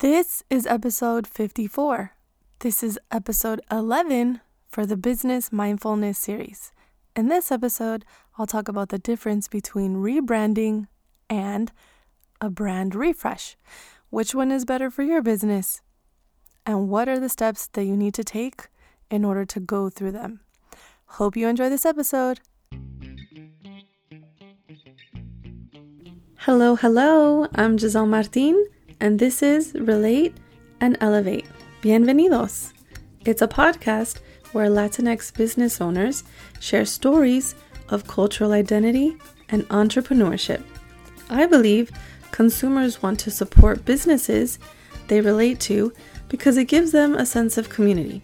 This is episode 54. This is episode 11 for the Business Mindfulness series. In this episode, I'll talk about the difference between rebranding and a brand refresh. Which one is better for your business? And what are the steps that you need to take in order to go through them? Hope you enjoy this episode. Hello, hello. I'm Giselle Martin and this is Relate and Elevate. Bienvenidos! It's a podcast where Latinx business owners share stories of cultural identity and entrepreneurship. I believe consumers want to support businesses they relate to because it gives them a sense of community.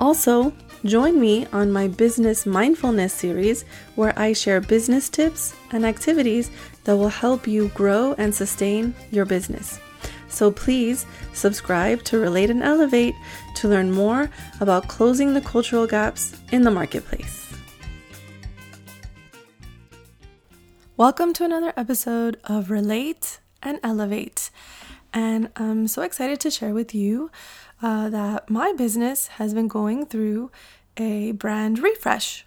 Also, join me on my Business Mindfulness series where I share business tips and activities that will help you grow and sustain your business. So please subscribe to Relate and Elevate to learn more about closing the cultural gaps in the marketplace. Welcome to another episode of Relate and Elevate. And I'm so excited to share with you uh, that my business has been going through a brand refresh.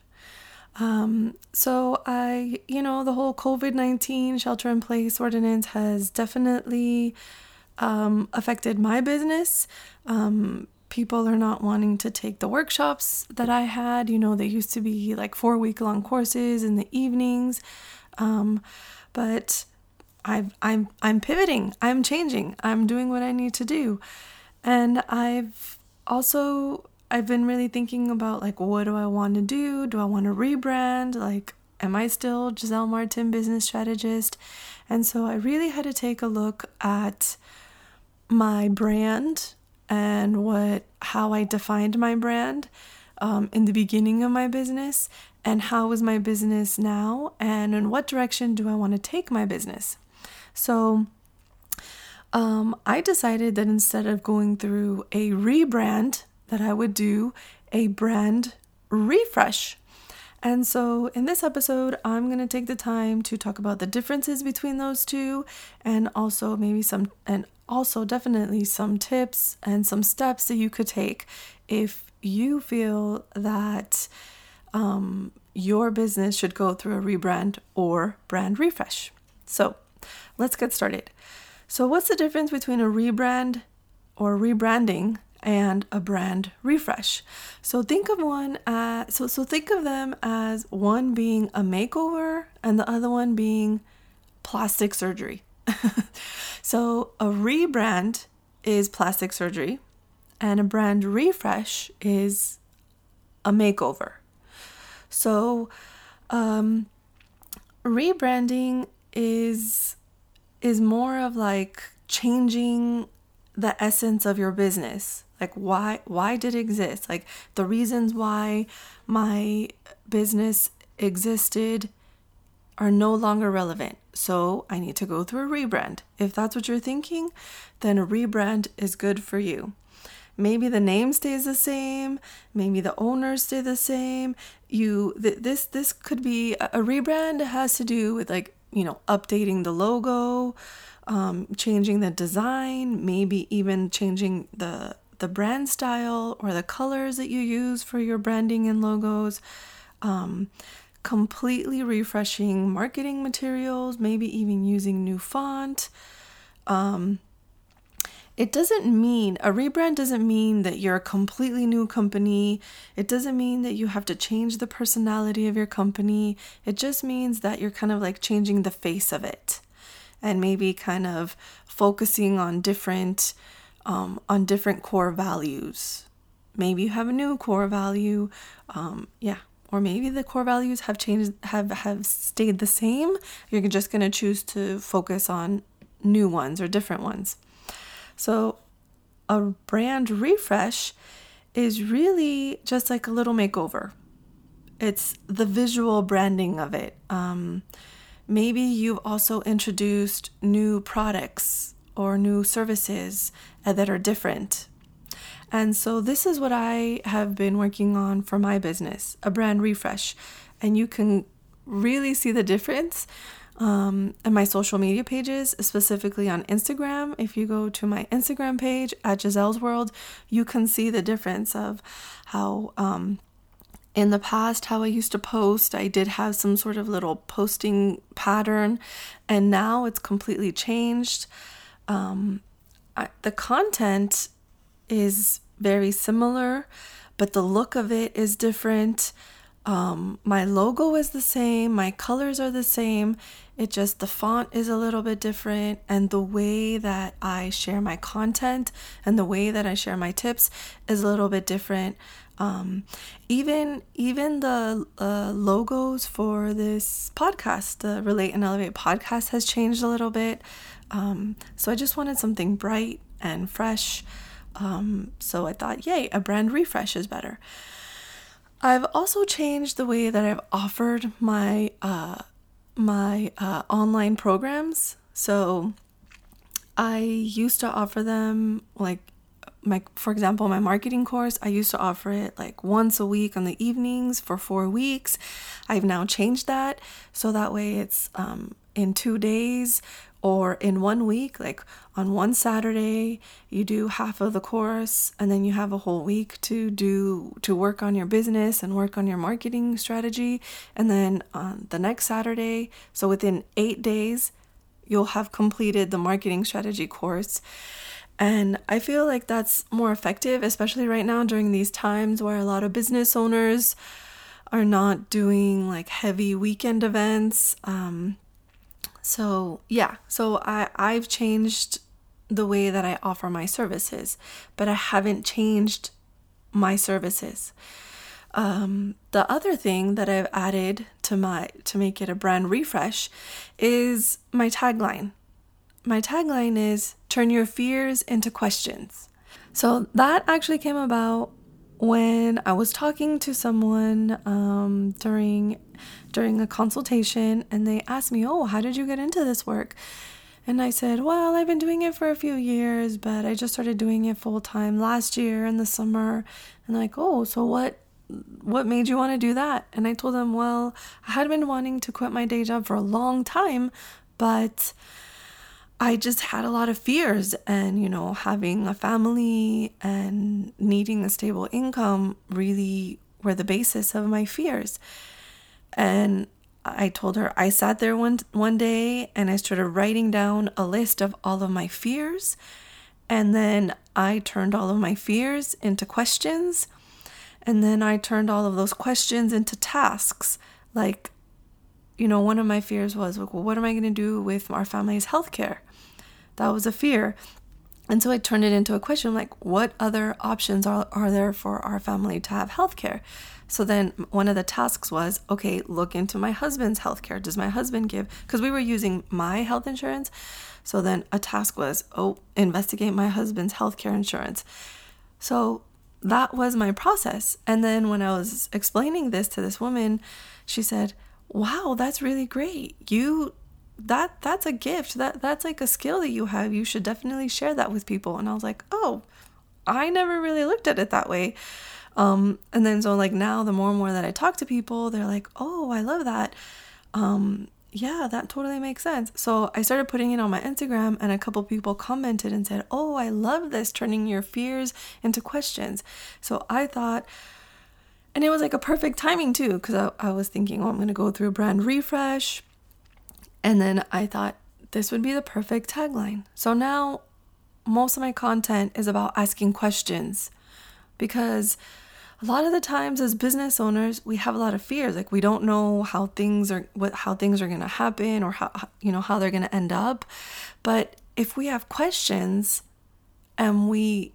Um, so I, you know, the whole COVID 19 shelter in place ordinance has definitely um, affected my business. Um, people are not wanting to take the workshops that I had. You know, they used to be like four week long courses in the evenings. Um, but I've, I'm I'm pivoting. I'm changing. I'm doing what I need to do, and I've also I've been really thinking about like what do I want to do? Do I want to rebrand? Like, am I still Giselle Martin, business strategist? And so I really had to take a look at my brand and what how I defined my brand um, in the beginning of my business and how is my business now and in what direction do I want to take my business. So um, I decided that instead of going through a rebrand, that I would do a brand refresh. And so, in this episode, I'm going to take the time to talk about the differences between those two and also maybe some and also definitely some tips and some steps that you could take if you feel that um, your business should go through a rebrand or brand refresh. So let's get started. So, what's the difference between a rebrand or rebranding and a brand refresh? So think of one as so so think of them as one being a makeover and the other one being plastic surgery. so a rebrand is plastic surgery, and a brand refresh is a makeover. So um, rebranding is is more of like changing the essence of your business like why why did it exist like the reasons why my business existed are no longer relevant. So I need to go through a rebrand. If that's what you're thinking, then a rebrand is good for you. Maybe the name stays the same, maybe the owners stay the same. You th- this this could be a, a rebrand has to do with like, you know, updating the logo, um, changing the design, maybe even changing the the brand style or the colors that you use for your branding and logos. Um, completely refreshing marketing materials, maybe even using new font. Um, it doesn't mean a rebrand doesn't mean that you're a completely new company. It doesn't mean that you have to change the personality of your company. It just means that you're kind of like changing the face of it and maybe kind of focusing on different um, on different core values. Maybe you have a new core value. Um, yeah, or maybe the core values have changed have have stayed the same you're just going to choose to focus on new ones or different ones so a brand refresh is really just like a little makeover it's the visual branding of it um, maybe you've also introduced new products or new services that are different and so, this is what I have been working on for my business a brand refresh. And you can really see the difference um, my social media pages, specifically on Instagram. If you go to my Instagram page at Giselle's World, you can see the difference of how. Um, in the past, how I used to post, I did have some sort of little posting pattern, and now it's completely changed. Um, The content is very similar, but the look of it is different. Um, my logo is the same, my colors are the same. It just the font is a little bit different, and the way that I share my content and the way that I share my tips is a little bit different. Um, even even the uh, logos for this podcast, the Relate and Elevate podcast, has changed a little bit. Um, so I just wanted something bright and fresh. Um, so I thought, yay, a brand refresh is better. I've also changed the way that I've offered my uh, my uh, online programs. So I used to offer them like my for example my marketing course i used to offer it like once a week on the evenings for four weeks. I've now changed that. So that way it's um, in two days or in one week like on one saturday you do half of the course and then you have a whole week to do to work on your business and work on your marketing strategy. And then on the next saturday so within eight days you'll have completed the marketing strategy course and I feel like that's more effective, especially right now during these times where a lot of business owners are not doing like heavy weekend events. Um, so yeah, so I I've changed the way that I offer my services, but I haven't changed my services. Um, the other thing that I've added to my to make it a brand refresh is my tagline my tagline is turn your fears into questions. So that actually came about when I was talking to someone um, during during a consultation, and they asked me, "Oh, how did you get into this work?" And I said, "Well, I've been doing it for a few years, but I just started doing it full time last year in the summer." And like, "Oh, so what what made you want to do that?" And I told them, "Well, I had been wanting to quit my day job for a long time, but I just had a lot of fears, and you know, having a family and needing a stable income really were the basis of my fears. And I told her I sat there one one day and I started writing down a list of all of my fears, and then I turned all of my fears into questions, and then I turned all of those questions into tasks. Like, you know, one of my fears was, well, what am I going to do with our family's health care? that was a fear. And so I turned it into a question like, what other options are, are there for our family to have healthcare? So then one of the tasks was, okay, look into my husband's healthcare. Does my husband give? Because we were using my health insurance. So then a task was, oh, investigate my husband's healthcare insurance. So that was my process. And then when I was explaining this to this woman, she said, wow, that's really great. You that that's a gift. That that's like a skill that you have. You should definitely share that with people. And i was like oh i never really looked at it that way. Um and then so like now the more and more that i talk to people they're like oh i love that. Um yeah that totally makes sense. So i started putting it on my instagram and a couple people commented and said oh i love this turning your fears into questions. So i thought and it was like a perfect timing too because I, I was thinking oh i'm going to go through a brand refresh. And then I thought this would be the perfect tagline. So now most of my content is about asking questions. Because a lot of the times as business owners we have a lot of fears. Like we don't know how things are what how things are going to happen or how you know how they're going to end up. But if we have questions and we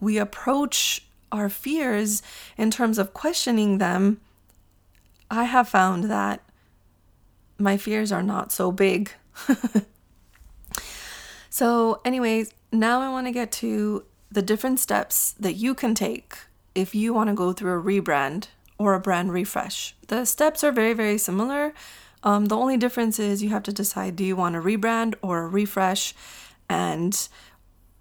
we approach our fears in terms of questioning them i have found that my fears are not so big. so, anyways, now I want to get to the different steps that you can take if you want to go through a rebrand or a brand refresh. The steps are very, very similar. Um, the only difference is you have to decide do you want a rebrand or a refresh and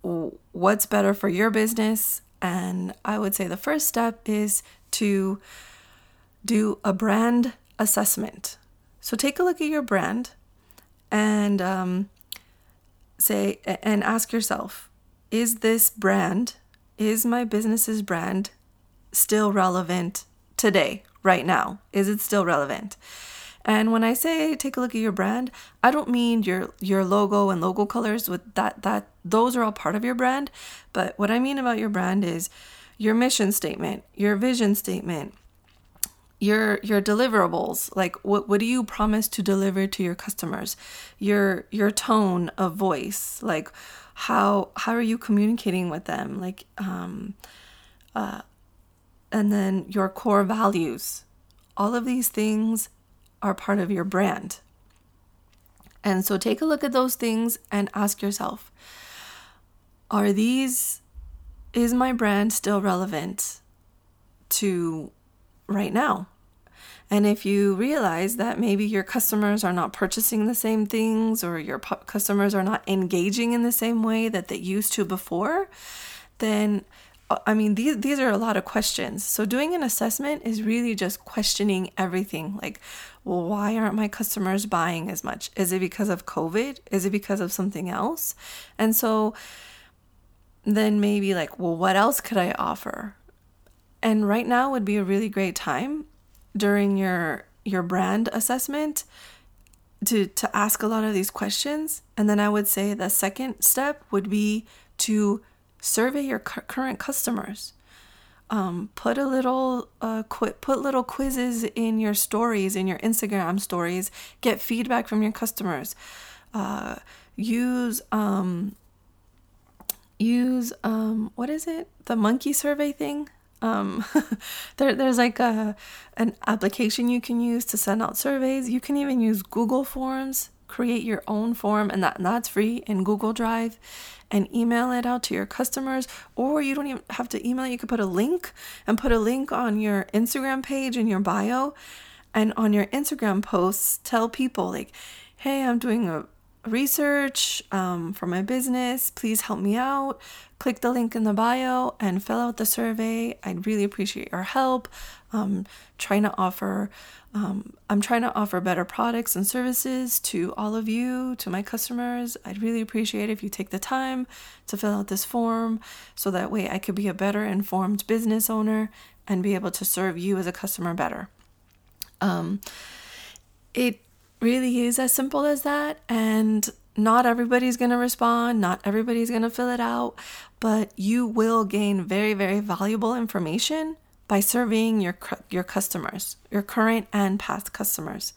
what's better for your business. And I would say the first step is to do a brand assessment. So take a look at your brand and um, say and ask yourself is this brand is my business's brand still relevant today right now is it still relevant and when i say take a look at your brand i don't mean your your logo and logo colors with that that those are all part of your brand. But what i mean about your brand is your mission statement your vision statement your your deliverables. Like what what do you promise to deliver to your customers? Your your tone of voice. Like how how are you communicating with them? Like um uh and then your core values. All of these things are part of your brand and so take a look at those things and ask yourself are these is my brand still relevant to right now. And if you realize that maybe your customers are not purchasing the same things or your customers are not engaging in the same way that they used to before, then I mean these these are a lot of questions. So doing an assessment is really just questioning everything like well why aren't my customers buying as much? Is it because of COVID? Is it because of something else? And so then maybe like well what else could I offer? And right now would be a really great time during your your brand assessment to to ask a lot of these questions. And then I would say the second step would be to survey your cu- current customers. Um, put a little uh, qu- put little quizzes in your stories in your Instagram stories. Get feedback from your customers. Uh, use um, use um, what is it? The monkey survey thing. Um, there, there's like a an application you can use to send out surveys. You can even use Google Forms, create your own form, and that and that's free in Google Drive, and email it out to your customers. Or you don't even have to email. You could put a link and put a link on your Instagram page in your bio, and on your Instagram posts, tell people like, "Hey, I'm doing a research um, for my business. Please help me out. Click the link in the bio and fill out the survey. I'd really appreciate your help. Um, trying to offer, um, I'm trying to offer better products and services to all of you, to my customers. I'd really appreciate if you take the time to fill out this form so that way I could be a better informed business owner and be able to serve you as a customer better. Um, it really is as simple as that. And not everybody's going to respond, not everybody's going to fill it out, but you will gain very, very valuable information by surveying your, your customers, your current and past customers.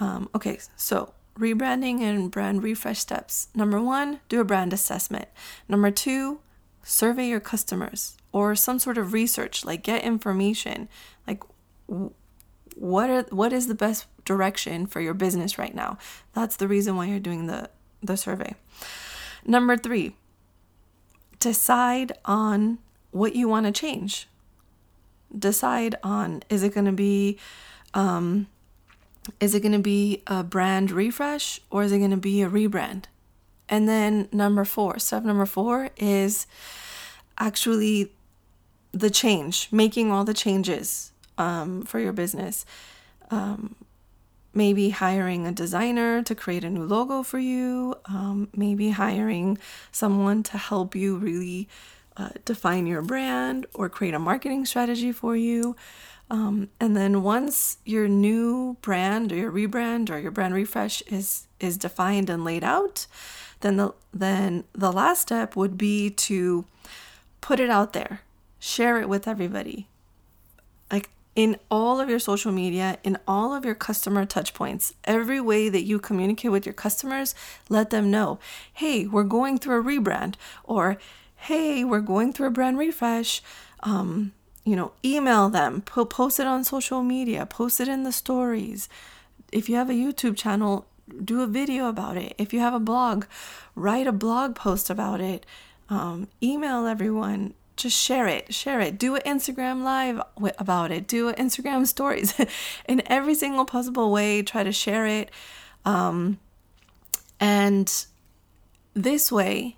Um, okay, so rebranding and brand refresh steps. Number one, do a brand assessment. Number two, survey your customers or some sort of research, like get information, like what are what is the best direction for your business right now? That's the reason why you're doing the the survey. Number 3 decide on what you want to change. Decide on is it going to be um, is it going to be a brand refresh or is it going to be a rebrand? And then number 4 step number 4 is actually the change making all the changes um, for your business. Um, maybe hiring a designer to create a new logo for you, um, maybe hiring someone to help you really uh, define your brand or create a marketing strategy for you. Um, and then once your new brand or your rebrand or your brand refresh is is defined and laid out, then the then the last step would be to put it out there, share it with everybody. In all of your social media, in all of your customer touch points, every way that you communicate with your customers, let them know, hey, we're going through a rebrand, or hey, we're going through a brand refresh. Um, you know, email them, post it on social media, post it in the stories. If you have a YouTube channel, do a video about it. If you have a blog, write a blog post about it. Um, email everyone, just share it share it do an instagram live about it do an instagram stories in every single possible way try to share it um, and this way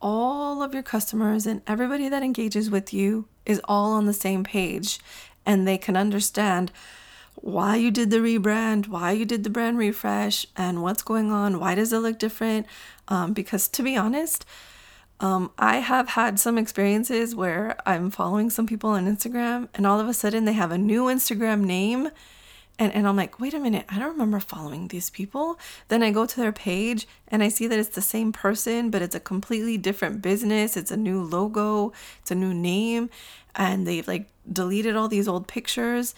all of your customers and everybody that engages with you is all on the same page and they can understand why you did the rebrand, why you did the brand refresh, and what's going on. Why does it look different? Um, because to be honest, um, I have had some experiences where I'm following some people on Instagram and all of a sudden they have a new Instagram name. And, and I'm like, wait a minute, I don't remember following these people. Then I go to their page and I see that it's the same person, but it's a completely different business. It's a new logo, it's a new name, and they've like deleted all these old pictures.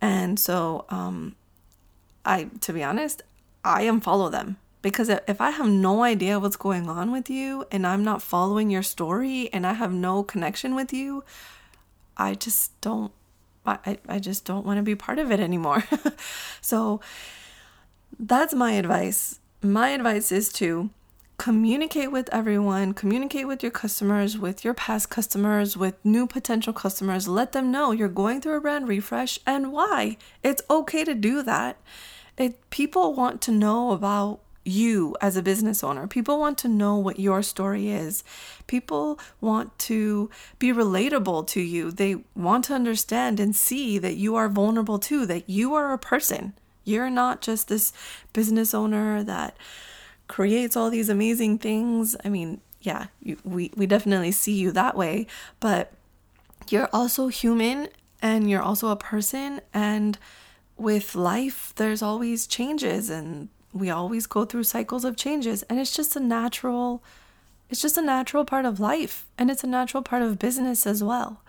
And so, um, I, to be honest, I unfollow them because if I have no idea what's going on with you and I'm not following your story and I have no connection with you, I just don't I, I just don't want to be part of it anymore. so that's my advice. My advice is to communicate with everyone, communicate with your customers, with your past customers, with new potential customers. Let them know you're going through a brand refresh and why. It's okay to do that. It people want to know about you as a business owner. People want to know what your story is. People want to be relatable to you. They want to understand and see that you are vulnerable too, that you are a person. You're not just this business owner that creates all these amazing things. I mean, yeah, you, we, we definitely see you that way, but you're also human and you're also a person. And with life, there's always changes and we always go through cycles of changes and it's just a natural it's just a natural part of life and it's a natural part of business as well.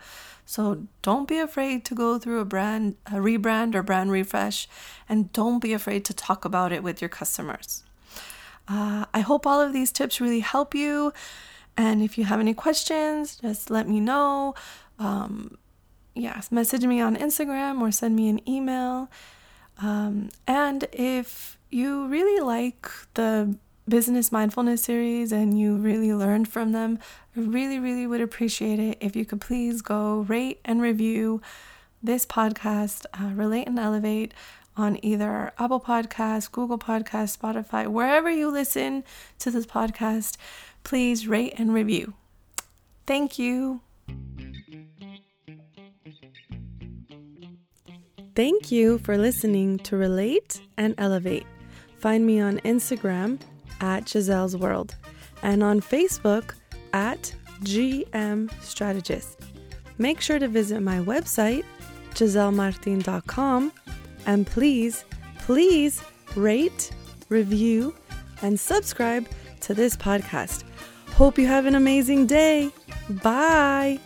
So don't be afraid to go through a brand a rebrand or brand refresh and don't be afraid to talk about it with your customers. Uh, I hope all of these tips really help you. And if you have any questions, just let me know. Um, yes, message me on Instagram or send me an email. Um, and if you really like the business mindfulness series and you really learned from them, I really, really would appreciate it if you could please go rate and review this podcast, uh, Relate and Elevate, on either Apple Podcasts, Google Podcasts, Spotify, wherever you listen to this podcast. Please rate and review. Thank you. Thank you for listening to Relate and Elevate. Find me on Instagram at Giselle's World and on Facebook at GM Strategist. Make sure to visit my website, gisellemartin.com, and please, please rate, review, and subscribe to this podcast. Hope you have an amazing day. Bye.